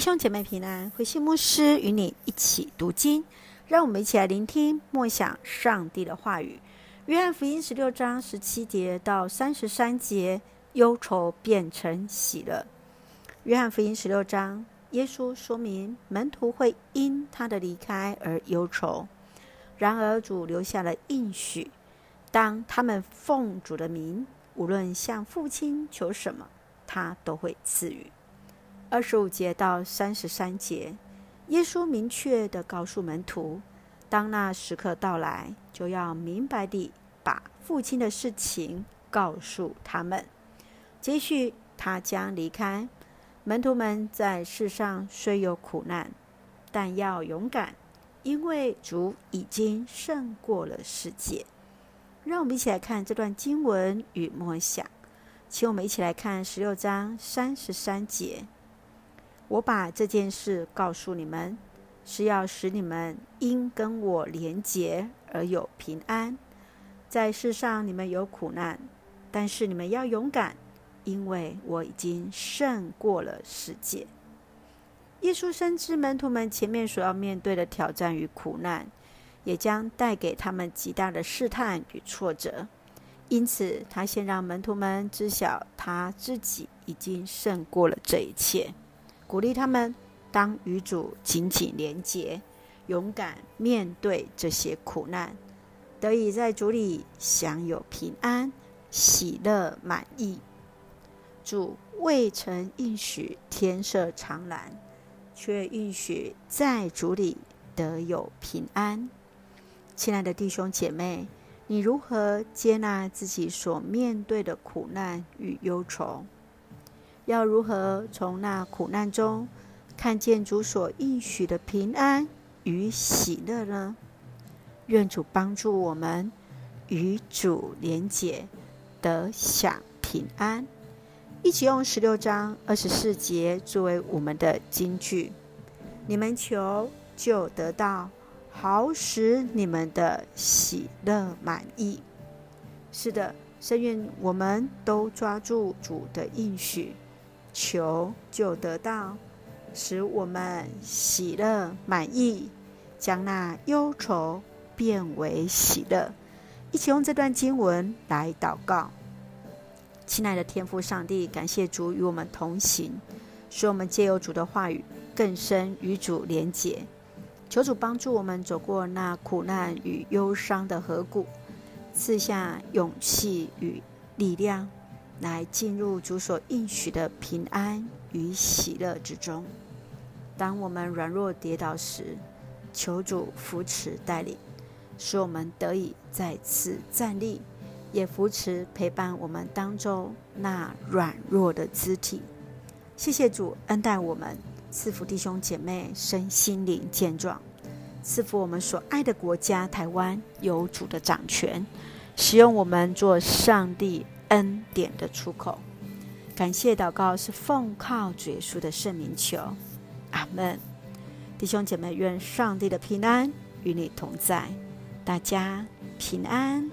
兄姐妹平安，回信牧师与你一起读经，让我们一起来聆听默想上帝的话语。约翰福音十六章十七节到三十三节，忧愁变成喜乐。约翰福音十六章，耶稣说明门徒会因他的离开而忧愁，然而主留下了应许，当他们奉主的名，无论向父亲求什么，他都会赐予。二十五节到三十三节，耶稣明确地告诉门徒，当那时刻到来，就要明白地把父亲的事情告诉他们。接续，他将离开。门徒们在世上虽有苦难，但要勇敢，因为主已经胜过了世界。让我们一起来看这段经文与默想。请我们一起来看十六章三十三节。我把这件事告诉你们，是要使你们因跟我连结而有平安。在世上你们有苦难，但是你们要勇敢，因为我已经胜过了世界。耶稣深知门徒们前面所要面对的挑战与苦难，也将带给他们极大的试探与挫折，因此他先让门徒们知晓他自己已经胜过了这一切。鼓励他们当与主紧紧连结，勇敢面对这些苦难，得以在主里享有平安、喜乐、满意。主未曾应许天色常蓝，却应许在主里得有平安。亲爱的弟兄姐妹，你如何接纳自己所面对的苦难与忧愁？要如何从那苦难中看见主所应许的平安与喜乐呢？愿主帮助我们与主连结，得享平安。一起用十六章二十四节作为我们的金句：你们求就得到，好使你们的喜乐满意。是的，深愿我们都抓住主的应许。求就得到，使我们喜乐满意，将那忧愁变为喜乐。一起用这段经文来祷告。亲爱的天父上帝，感谢主与我们同行，使我们借由主的话语更深与主连结。求主帮助我们走过那苦难与忧伤的河谷，赐下勇气与力量。来进入主所应许的平安与喜乐之中。当我们软弱跌倒时，求主扶持带领，使我们得以再次站立，也扶持陪伴我们当中那软弱的肢体。谢谢主恩待我们，赐福弟兄姐妹身心灵健壮，赐福我们所爱的国家台湾有主的掌权，使用我们做上帝恩典的出口，感谢祷告是奉靠主耶稣的圣名求，阿门。弟兄姐妹，愿上帝的平安与你同在，大家平安。